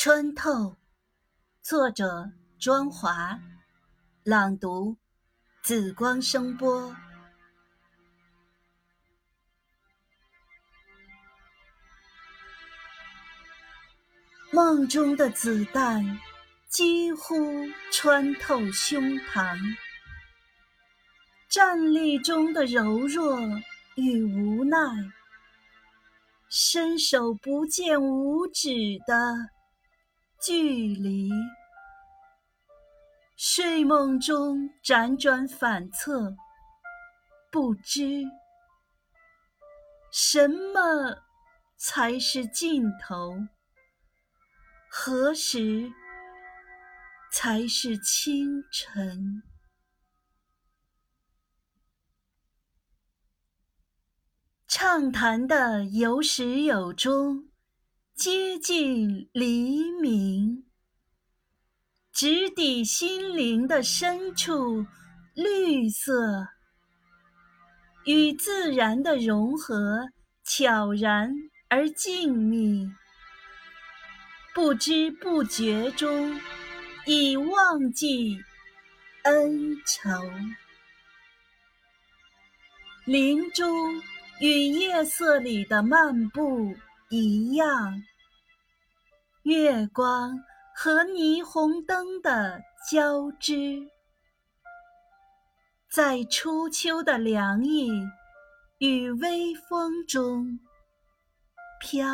穿透，作者庄华，朗读紫光声波。梦中的子弹几乎穿透胸膛，站立中的柔弱与无奈，伸手不见五指的。距离，睡梦中辗转反侧，不知什么才是尽头，何时才是清晨？畅谈的有始有终。接近黎明，直抵心灵的深处，绿色与自然的融合，悄然而静谧。不知不觉中，已忘记恩仇。林中与夜色里的漫步一样。月光和霓虹灯的交织，在初秋的凉意与微风中飘。